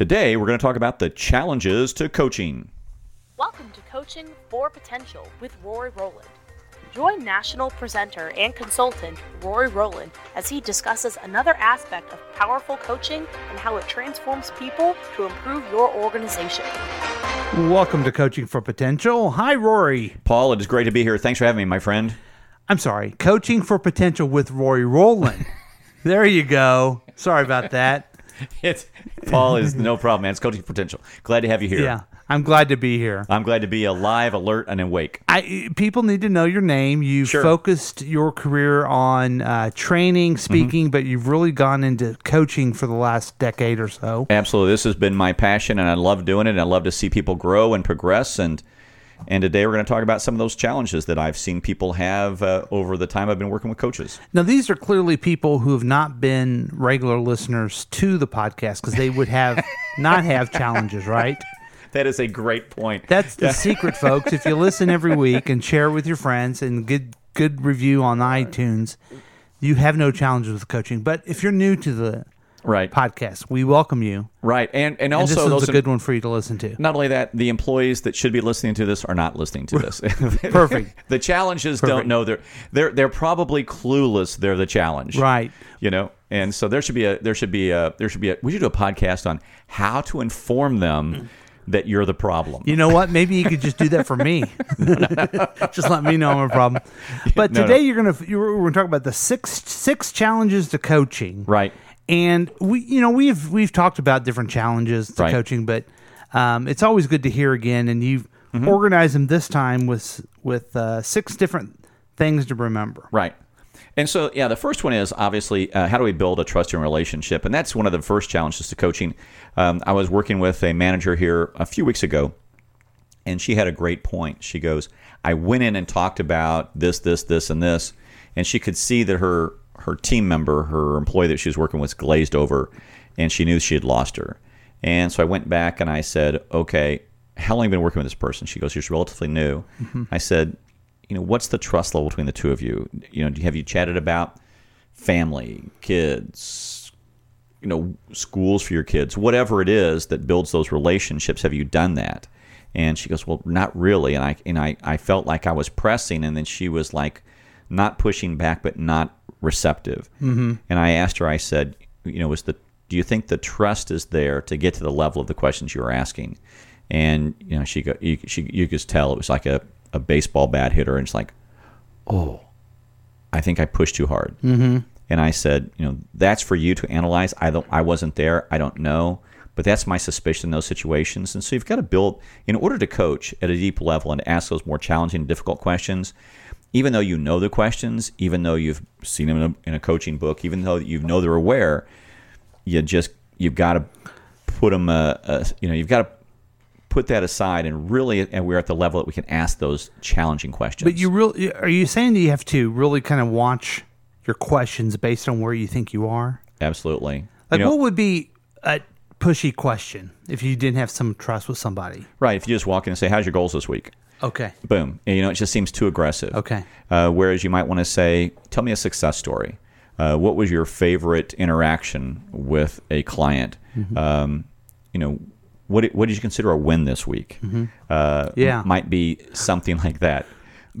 Today, we're going to talk about the challenges to coaching. Welcome to Coaching for Potential with Rory Rowland. Join national presenter and consultant Rory Rowland as he discusses another aspect of powerful coaching and how it transforms people to improve your organization. Welcome to Coaching for Potential. Hi, Rory. Paul, it is great to be here. Thanks for having me, my friend. I'm sorry, Coaching for Potential with Rory Rowland. there you go. Sorry about that. It's Paul is no problem, man. It's coaching potential. Glad to have you here. Yeah, I'm glad to be here. I'm glad to be alive, alert, and awake. I people need to know your name. You've Sure. focused your career on uh, training, speaking, Mm-hmm. but you've really gone into coaching for the last decade or so. Absolutely, this has been my passion, and I love doing it. And I love to see people grow and progress. And and today we're going to talk about some of those challenges that I've seen people have uh, over the time I've been working with coaches. Now, these are clearly people who have not been regular listeners to the podcast because they would have not have challenges, right? That is a great point. That's the secret, folks. If you listen every week and share with your friends and good good review on iTunes, you have no challenges with coaching. But if you're new to the right, podcast, we welcome you. right, and and And also this is a good one for you to listen to. Not only that, the employees that should be listening to this are not listening to this. Perfect. the challenges don't know they're they're they're probably clueless. They're the challenge, Right. You know, and so there should be a there should be a there should be a we should do a podcast on how to inform them that you're the problem. You know what? Maybe you could just do that for me. just let me know I'm a problem. But No, today no. you're gonna you're, we're gonna talk about the six six challenges to coaching. Right. And we, you know, we've we've talked about different challenges to Right. coaching, but um, it's always good to hear again. And you've Mm-hmm. organized them this time with with uh, six different things to remember. Right. And so, yeah, the first one is obviously uh, how do we build a trusting relationship? And that's one of the first challenges to coaching. Um, I was working with a manager here a few weeks ago, and she had a great point. She goes, I went in and talked about this, this, this, and this, and she could see that her her team member, her employee that she was working with, glazed over, and she knew she had lost her. And so I went back and I said, okay, how long have you been working with this person? She goes, she's relatively new. Mm-hmm. I said, you know, what's the trust level between the two of you? You know, have you chatted about family, kids, you know, schools for your kids, whatever it is that builds those relationships? Have you done that? And she goes, well, not really. And I and I, I felt like I was pressing, and then she was like, not pushing back, but not receptive. Mm-hmm. And I asked her, I said, you know, was the do you think the trust is there to get to the level of the questions you were asking? And you know, she go, you, she you could tell it was like a, a baseball bat hitter, and it's like, oh, I think I pushed too hard. Mm-hmm. And I said, you know, that's for you to analyze. I don't, I wasn't there. I don't know, but that's my suspicion in those situations. And so you've got to build, in order to coach at a deep level and ask those more challenging, difficult questions. Even though you know the questions, even though you've seen them in a, in a coaching book, even though you know they're aware, you just you've got to put them. Uh, uh, you know, you've got to put that aside and really, and we're at the level that we can ask those challenging questions. But you really are you saying that you have to really kind of watch your questions based on where you think you are? absolutely. Like, You know- what would be a pushy question if you didn't have some trust with somebody? Right. If you just walk in and say, "How's your goals this week?" Okay. Boom. And, you know, it just seems too aggressive. Okay. Uh, whereas you might want to say, "Tell me a success story. Uh, what was your favorite interaction with a client? Mm-hmm. Um, you know, what did- what did you consider a win this week? Uh, Mm-hmm. Yeah. m- might be something like that.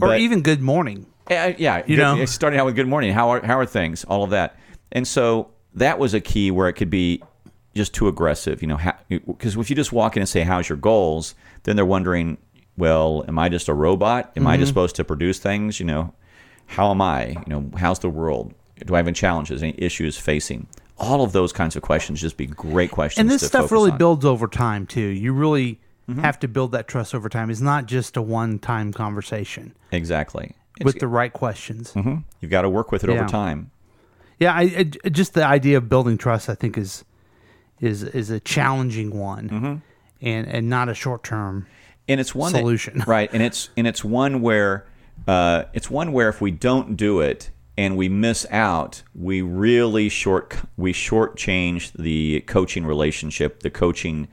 Or But- even good morning. uh, yeah, You good- know? starting out with good morning. How are how are things? All of that, and so that was a key where it could be just too aggressive. You know, because if you just walk in and say, "How's your goals?" then they're wondering, "Well, am I just a robot? Am I Mm-hmm. just supposed to produce things? You know, how am I? You know, how's the world? Do I have any challenges? Any issues facing?" All of those kinds of questions just be great questions. And this stuff really on. builds over time too. You really Mm-hmm. have to build that trust over time. It's not just a one-time conversation exactly. It's- with the right questions. mhm. You've got to work with it Yeah. over time. Yeah, I, I just the idea of building trust, I think, is is is a challenging one, Mm-hmm. and and not a short term. And it's one that- right? And it's and it's one where uh, it's one where if we don't do it and we miss out, we really short we shortchange the coaching relationship, the coaching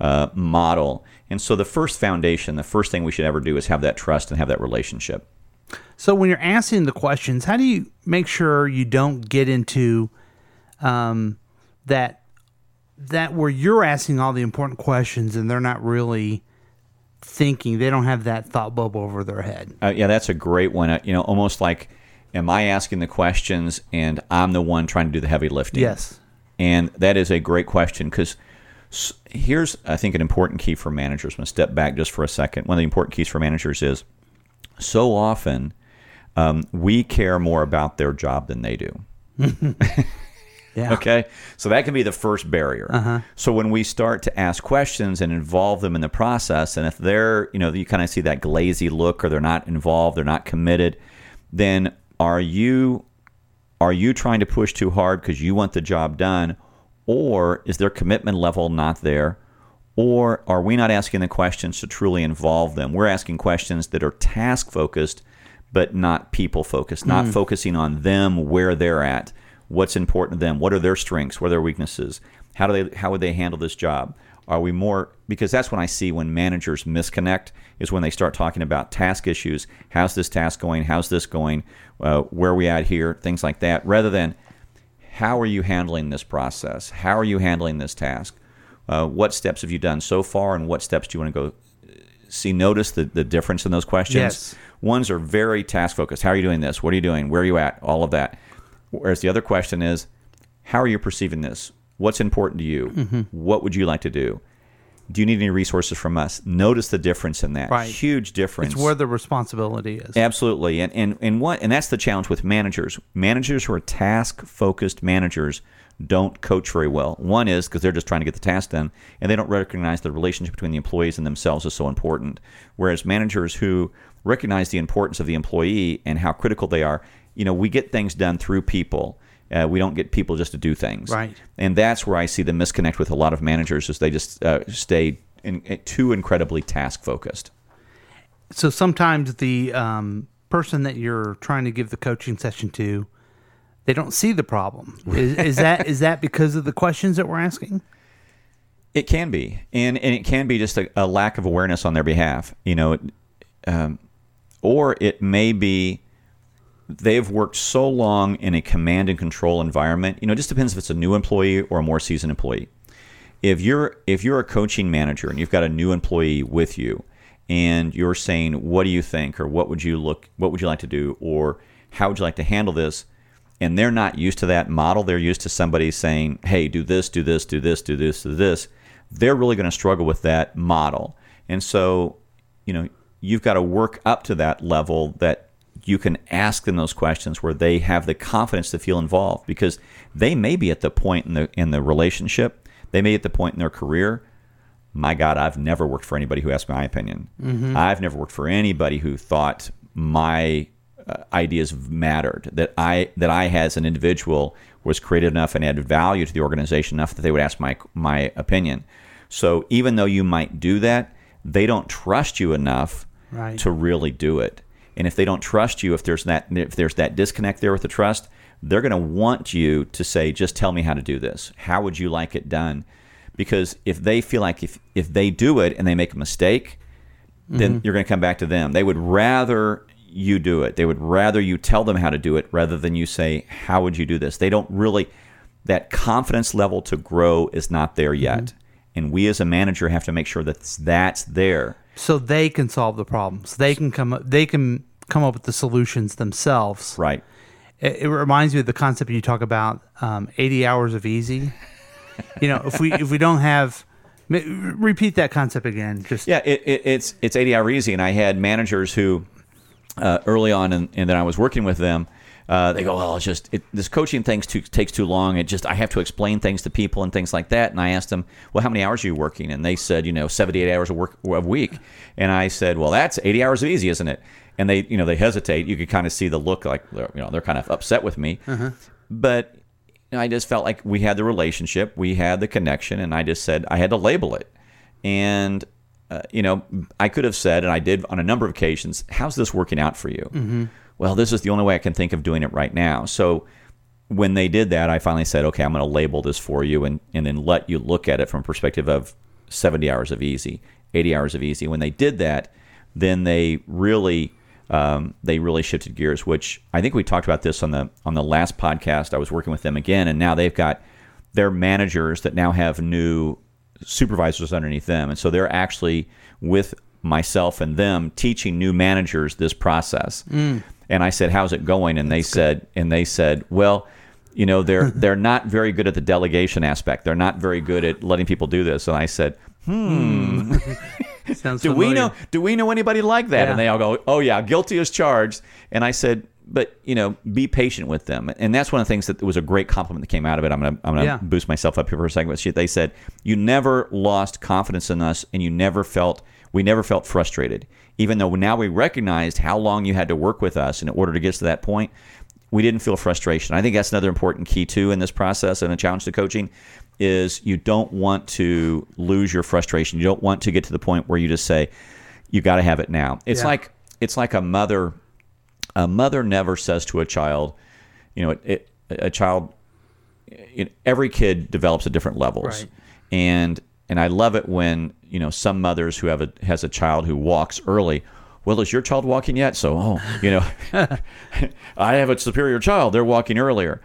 uh, model. And so the first foundation, the first thing we should ever do is have that trust and have that relationship. So when you're asking the questions, how do you make sure you don't get into um, that that where you're asking all the important questions and they're not really thinking, they don't have that thought bubble over their head. Uh, yeah, that's a great one. Uh, you know, almost like, am I asking the questions and I'm the one trying to do the heavy lifting? Yes. And that is a great question because here's, I think, an important key for managers. I'm going to step back just for a second. One of the important keys for managers is so often um, we care more about their job than they do. Yeah. Okay. So that can be the first barrier. Uh-huh. So when we start to ask questions and involve them in the process, and if they're, you know, you kind of see that glazy look or they're not involved, they're not committed, then are you are you trying to push too hard because you want the job done or is their commitment level not there or are we not asking the questions to truly involve them we're asking questions that are task focused but not people focused not focusing on them where they're at what's important to them what are their strengths what are their weaknesses how do they how would they handle this job? Are we more because that's when i see when managers misconnect is when they start talking about task issues. How's this task going? How's this going? Uh, where are we at here? Things like that. Rather than how are you handling this process? How are you handling this task? Uh, what steps have you done so far and what steps do you want to go see notice the, the difference in those questions? Yes. ones are very task focused. How are you doing this? What are you doing? Where are you at? All of that whereas the other question is how are you perceiving this what's important to you Mm-hmm. what would you like to do do you need any resources from us notice the difference in that Right. huge difference It's where the responsibility is. Absolutely, and and and what and that's the challenge with managers. Managers who are task focused managers don't coach very well. One is because they're just trying to get the task done, and they don't recognize the relationship between the employees and themselves is so important. Whereas managers who recognize the importance of the employee and how critical they are, you know, we get things done through people. Uh, we don't get people just to do things. Right. And that's where I see the misconnect with a lot of managers is they just uh, stay in, too incredibly task focused. so sometimes the um, person that you're trying to give the coaching session to, they don't see the problem. Is, is that is that because of the questions that we're asking? It can be, and and it can be just a, a lack of awareness on their behalf, you know, um, or it may be they've worked so long in a command and control environment. You know, it just depends if it's a new employee or a more seasoned employee. If you're if you're a coaching manager and you've got a new employee with you, and you're saying, "What do you think?" or "What would you look? What would you like to do?" or "How would you like to handle this?" and they're not used to that model. They're used to somebody saying, "Hey, do this, do this, do this, do this, do this." They're really going to struggle with that model, and so you know you've got to work up to that level that you can ask them those questions where they have the confidence to feel involved because they may be at the point in the in the relationship, they may be at the point in their career. My God, I've never worked for anybody who asked my opinion. I've never worked for anybody who thought my uh, ideas mattered. That I that I as an individual was creative enough and added value to the organization enough that they would ask my my opinion. So even though you might do that, they don't trust you enough Right. to really do it. And if they don't trust you, if there's that if there's that disconnect there with the trust, they're going to want you to say, "Just tell me how to do this. How would you like it done?" Because if they feel like if if they do it and they make a mistake, then mm-hmm. you're going to come back to them. They would rather you do it. They would rather you tell them how to do it rather than you say, "How would you do this?" They don't really that confidence level to grow is not there mm-hmm. yet. And we as a manager have to make sure that that's there. So they can solve the problems. They can come. up They can come up with the solutions themselves. Right. It, it reminds me of the concept you talk about, um, eighty hours of easy. you know, if we if we don't have, repeat that concept again. Just Yeah, it, it, it's it's 80 hour easy, and I had managers who uh, early on, and, and then I was working with them. Uh, they go, well, it's just it, this coaching thing too, takes too long. It just I have to explain things to people and things like that. And I asked them, well, how many hours are you working? And they said, you know, 78 hours a work a week. And I said, well, that's 80 hours of easy, isn't it? And they, you know, they hesitate. You could kind of see the look, like they're, you know, they're kind of upset with me. But I just felt like we had the relationship, we had the connection, and I just said I had to label it. And uh, you know, I could have said, and I did on a number of occasions, "How's this working out for you?" Well, this is the only way I can think of doing it right now. So when they did that, I finally said, "Okay, I'm going to label this for you, and and then let you look at it from a perspective of 70 hours of easy, 80 hours of easy." When they did that, then they really um, they really shifted gears. Which I think we talked about this on the on the last podcast. I was working with them again, and now they've got they're managers that now have new supervisors underneath them, and so they're actually with myself and them teaching new managers this process. Mm. And I said, "How's it going?" And they said, and they said, "Well." You know they're they're not very good at the delegation aspect. They're not very good at letting people do this. And I said, hmm. Sounds do we know do we know anybody like that Yeah. and they all go oh yeah guilty as charged and i said but you know be patient with them and that's one of the things that was a great compliment that came out of it i'm gonna i'm gonna Yeah. boost myself up here for a second but she- they said you never lost confidence in us and you never felt we never felt frustrated even though now we recognized how long you had to work with us in order to get to that point we didn't feel frustration. I think that's another important key too in this process and a challenge to coaching is you don't want to lose your frustration. You don't want to get to the point where you just say you got to have it now. It's Yeah. like it's like a mother a mother never says to a child, you know, it, a child it, every kid develops at different levels. Right. And and I love it when, you know, some mothers who have a has a child who walks early well, is your child walking yet? So, oh, you know, I have a superior child. They're walking earlier.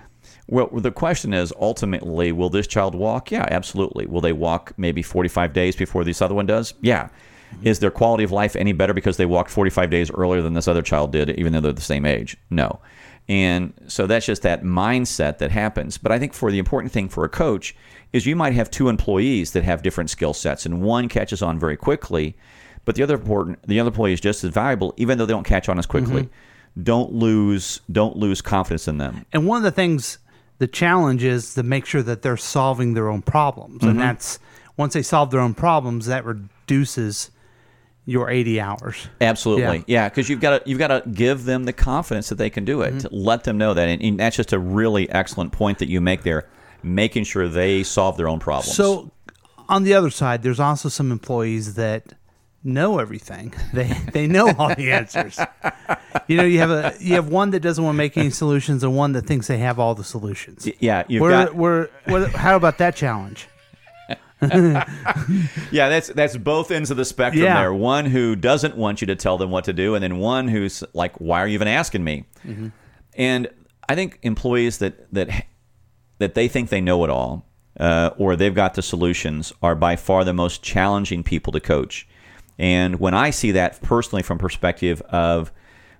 Well, the question is ultimately, will this child walk? Yeah, absolutely. Will they walk maybe 45 days before this other one does? Yeah. Mm-hmm. Is their quality of life any better because they walked 45 days earlier than this other child did, even though they're the same age? No. And so that's just that mindset that happens. But I think for the important thing for a coach is you might have two employees that have different skill sets, and one catches on very quickly, but the other important the other employee is just as valuable, even though they don't catch on as quickly. Don't lose don't lose confidence in them. And one of the things, the challenge is to make sure that they're solving their own problems, Mm-hmm. and that's once they solve their own problems, that reduces your eighty hours. Absolutely, Yeah. yeah, because you've got to you've got to give them the confidence that they can do it. Mm-hmm. To let them know that, and, and that's just a really excellent point that you make there, making sure they solve their own problems. So, on the other side, there's also some employees that know everything. They they know all the answers. You know, you have a you have one that doesn't want to make any solutions, and one that thinks they have all the solutions. yeah, you've We're, got we're, what, how about that challenge? Yeah, that's that's both ends of the spectrum Yeah. there. One who doesn't want you to tell them what to do, and then one who's like, "Why are you even asking me?" And I think employees that that that they think they know it all, uh, or they've got the solutions, are by far the most challenging people to coach. And when I see that personally from perspective of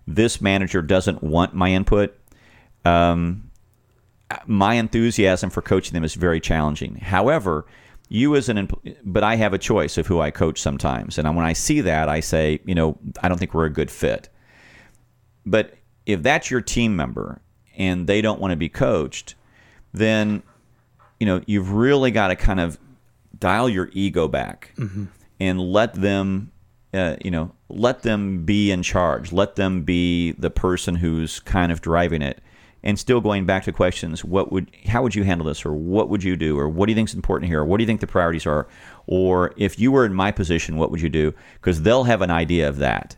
this manager doesn't want my input, um, my enthusiasm for coaching them is very challenging. However, you as an, but I have a choice of who I coach sometimes, and when I see that, I say, you know, I don't think we're a good fit. But if that's your team member and they don't want to be coached, then you know you've really got to kind of dial your ego back and let them uh, you know let them be in charge. Let them be the person who's kind of driving it and still going back to questions what would how would you handle this or what would you do or what do you think is important here or what do you think the priorities are or if you were in my position what would you do because they'll have an idea of that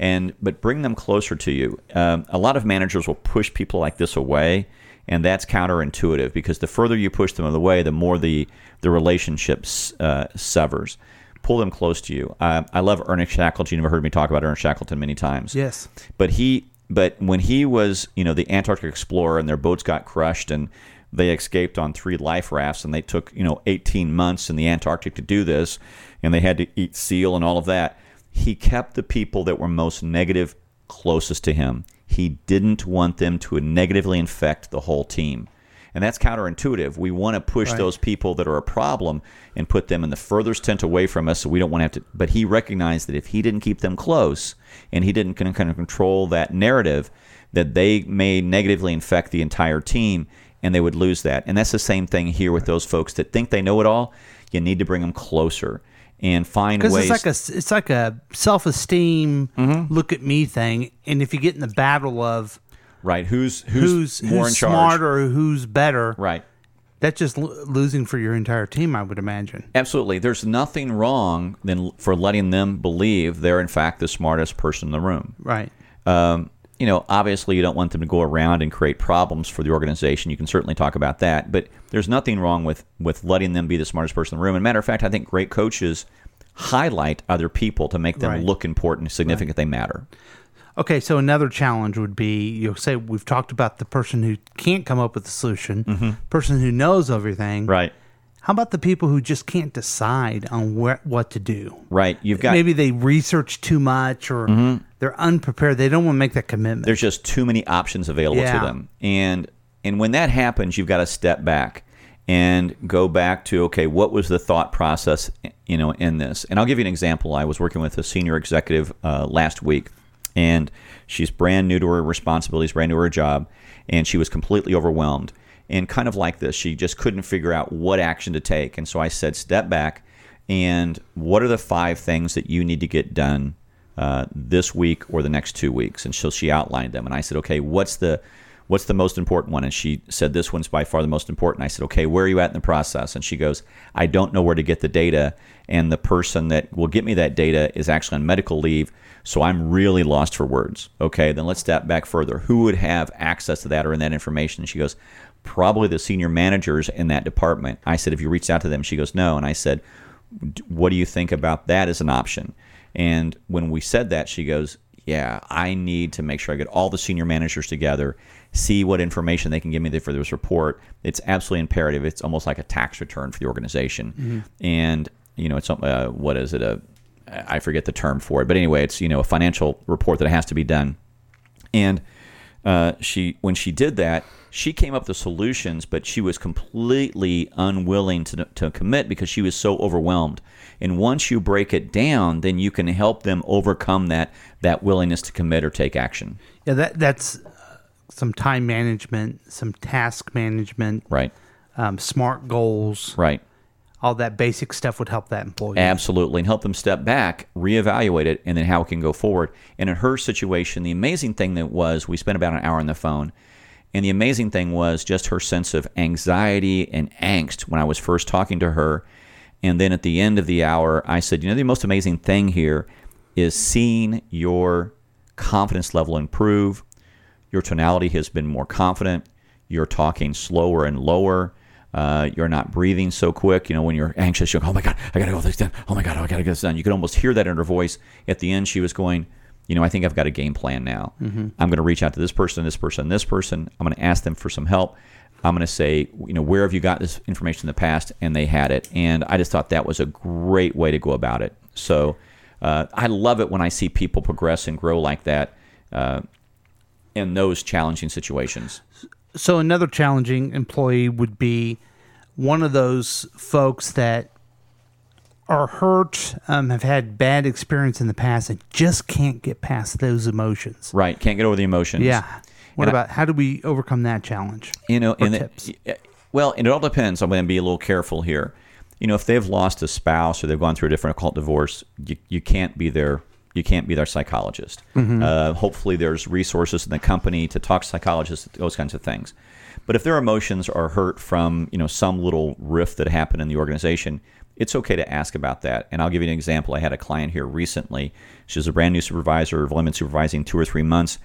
and but bring them closer to you. Um, a lot of managers will push people like this away, and that's counterintuitive because the further you push them away, the more the the relationship uh, severs. Pull them close to you. Uh, I love Ernest Shackleton. You've heard me talk about Ernest Shackleton many times. Yes. But he, but when he was, you know, the Antarctic explorer, and their boats got crushed, and they escaped on three life rafts, and they took, you know, 18 months in the Antarctic to do this, and they had to eat seal and all of that. He kept the people that were most negative closest to him. He didn't want them to negatively infect the whole team. And that's counterintuitive. We want to push Right. those people that are a problem and put them in the furthest tent away from us so we don't want to have to. But he recognized that if he didn't keep them close and he didn't kind of control that narrative, that they may negatively infect the entire team and they would lose that. And that's the same thing here with those folks that think they know it all. You need to bring them closer and find ways. it's like a it's like a self esteem Mm-hmm. look at me thing, and if you get in the battle of right. Who's, who's, who's more who's in charge? smart or who's better, Right. that's just lo- losing for your entire team. I would imagine. Absolutely. There's nothing wrong than for letting them believe they're in fact the smartest person in the room. Right. Um, you know, obviously you don't want them to go around and create problems for the organization. You can certainly talk about that, but there's nothing wrong with with letting them be the smartest person in the room. And matter of fact, I think great coaches highlight other people to make them Right. look important, significant, they matter. Okay, so another challenge would be you'll say we've talked about the person who can't come up with a solution, person who knows everything. Mm-hmm. Right. How about the people who just can't decide on where, what to do? Right. You've got Maybe they research too much or they're unprepared. They don't want to make that commitment. there's just too many options available Yeah. to them and and when that happens you've got to step back and go back to okay what was the thought process you know in this and i'll give you an example i was working with a senior executive uh, last week and she's brand new to her responsibilities brand new to her job and she was completely overwhelmed. And kind of like this she just couldn't figure out what action to take. And so i said step back and what are the five things that you need to get done uh, this week or the next two weeks? And so she outlined them and i said okay what's the what's the most important one? And she said this one's by far the most important. I said okay where are you at in the process? And she goes i don't know where to get the data and the person that will get me that data is actually on medical leave so i'm really lost for words. Okay then let's step back further. Who would have access to that or in that information? And she goes probably the senior managers in that department. I said have you reached out to them? She goes no. And i said what do you think about that as an option? And when we said that, she goes, Yeah, I need to make sure I get all the senior managers together, see what information they can give me for this report. It's absolutely imperative. It's almost like a tax return for the organization. And, you know, it's, uh, what is it? A, I forget the term for it. But anyway, it's, you know, a financial report that has to be done. And uh, she, when she did that, she came up with solutions, but she was completely unwilling to, to commit because she was so overwhelmed. And once you break it down, then you can help them overcome that that willingness to commit or take action. yeah, that that's some time management, some task management, Right. um, smart goals. Right. All that basic stuff would help that employee. Absolutely, and help them step back, reevaluate it, and then how it can go forward. And in her situation, the amazing thing that was, we spent about an hour on the phone, and the amazing thing was just her sense of anxiety and angst when I was first talking to her. And then at the end of the hour, I said, You know, the most amazing thing here is seeing your confidence level improve. Your tonality has been more confident. You're talking slower and lower. Uh, you're not breathing so quick. You know, when you're anxious, you're, like, oh my God, I got to go this done. Oh my God, I got to get this done. You could almost hear that in her voice. At the end, she was going, you know, I think I've got a game plan now. I'm going to reach out to this person, this person, this person. I'm going to ask them for some help. I'm going to say, you know, where have you got this information in the past? And they had it. And I just thought that was a great way to go about it. So uh, I love it when I see people progress and grow like that uh, in those challenging situations. so another challenging employee would be one of those folks that are hurt, um, have had bad experience in the past, and just can't get past those emotions. Right. Can't get over the emotions. Yeah. What And I- about how do we overcome that challenge? You know, and tips. it, well, and it all depends. I'm going to be a little careful here. You know, if they've lost a spouse or they've gone through a difficult divorce, you, you can't be their you can't be their psychologist. Uh, hopefully, there's resources in the company to talk to psychologists, those kinds of things. But if their emotions are hurt from you know some little rift that happened in the organization, it's okay to ask about that. And I'll give you an example. I had a client here recently. She's a brand new supervisor, have only been supervising two or three months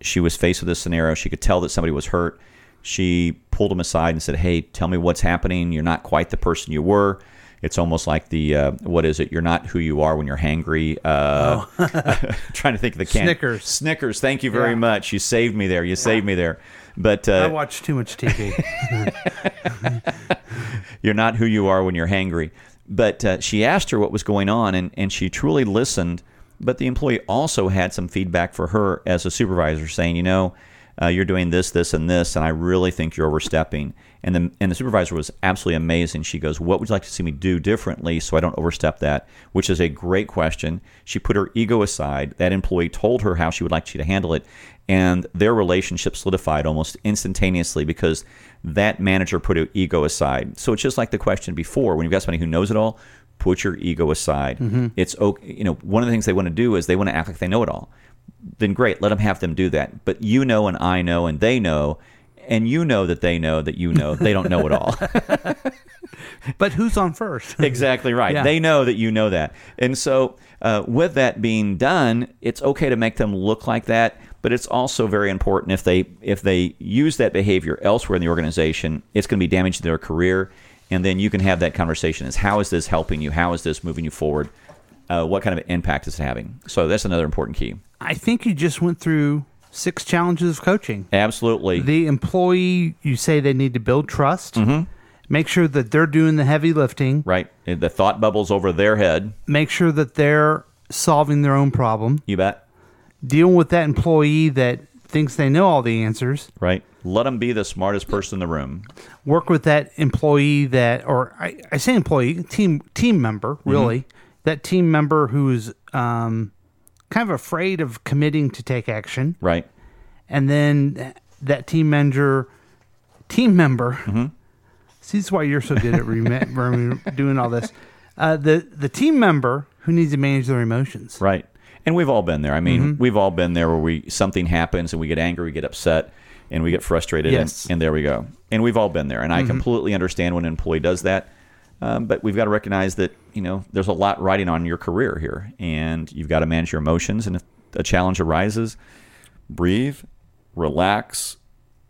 she was faced with this scenario. She could tell that somebody was hurt. She pulled him aside and said, "Hey, tell me what's happening. You're not quite the person you were. It's almost like the uh, what is it? You're not who you are when you're hangry." Uh, trying to think of the can. Snickers. Snickers. Thank you very Yeah. much. You saved me there. You saved me there. But I uh, watch too much TV. you're not who you are when you're hangry. But uh, she asked her what was going on, and, and she truly listened. But the employee also had some feedback for her as a supervisor, saying, you know, uh, you're doing this, this, and this, and I really think you're overstepping. And the, and the supervisor was absolutely amazing. She goes, What would you like to see me do differently so I don't overstep that? Which is a great question. She put her ego aside. That employee told her how she would like you to handle it. And their relationship solidified almost instantaneously because that manager put her ego aside. So it's just like the question before when you've got somebody who knows it all, put your ego aside. Mm-hmm. It's okay. You know, one of the things they want to do is they want to act like they know it all then great, let them have them do that. But you know, and I know, and they know, and you know that they know that you know they don't know it all. but who's on first? exactly right. Yeah. They know that you know that. And so, uh, with that being done, it's okay to make them look like that. But it's also very important if they if they use that behavior elsewhere in the organization, it's going to be damaging their career. And then you can have that conversation: is how is this helping you? How is this moving you forward? Uh, what kind of impact is it having? So that's another important key. I think you just went through six challenges of coaching. Absolutely. The employee, you say they need to build trust. Mm-hmm. Make sure that they're doing the heavy lifting. right. The thought bubbles over their head. Make sure that they're solving their own problem. You bet. Dealing with that employee that thinks they know all the answers. Right. Let them be the smartest person in the room. Work with that employee that, or I, I say employee, team team member, really. That team member who's um, kind of afraid of committing to take action. Right. and then that team manager, team member. Mm-hmm. See, this is why you're so good at rem- doing all this. Uh, the the team member who needs to manage their emotions. Right. And we've all been there. I mean, we've all been there where we something happens and we get angry, we get upset, and we get frustrated, Yes. and, and there we go. And we've all been there. And I completely understand when an employee does that. Um, but we've got to recognize that you know there's a lot riding on your career here, and you've got to manage your emotions. And if a challenge arises, breathe, relax,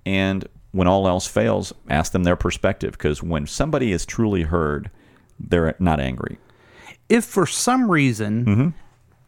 and when all else fails, ask them their perspective. Because when somebody is truly heard, they're not angry. If for some reason Mm-hmm.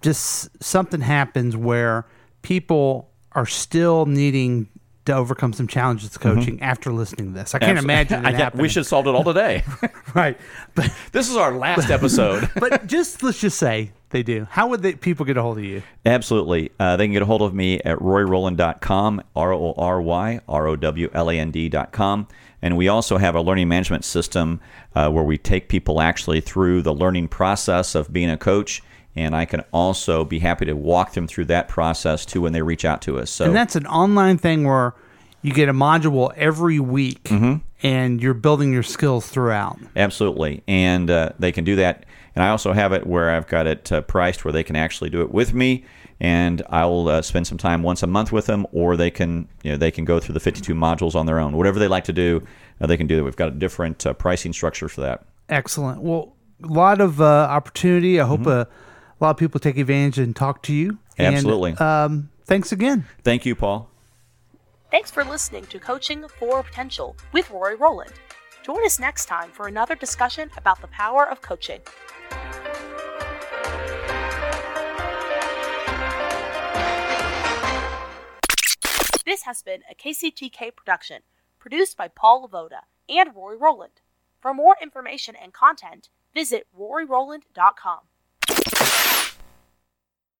just something happens where people are still needing to overcome some challenges to coaching after listening to this, I can't Abso- imagine. Mm-hmm. I can't- we should have solved it all today. right, but this is our last episode. but just let's just say they do. How would they, people get a hold of you? Absolutely. Uh, they can get a hold of me at roryrowland.com, R O R Y R O W L A N D.com. And we also have a learning management system uh, where we take people actually through the learning process of being a coach. And I can also be happy to walk them through that process too when they reach out to us. So And that's an online thing where you get a module every week Mm-hmm. and you're building your skills throughout. Absolutely, and uh, they can do that. And I also have it where I've got it uh, priced where they can actually do it with me, and I'll uh, spend some time once a month with them, or they can you know they can go through the 52 modules on their own. Whatever they like to do, uh, they can do that. We've got a different uh, pricing structure for that. Excellent. Well, a lot of uh, opportunity. I Mm-hmm. hope uh, a lot of people take advantage and talk to you. And, Absolutely. um, thanks again. Thank you, Paul. Thanks for listening to Coaching for Potential with Rory Rowland. Join us next time for another discussion about the power of coaching. This has been a KCTK production, produced by Paul Lavoda and Rory Rowland. For more information and content, visit roryrowland.com.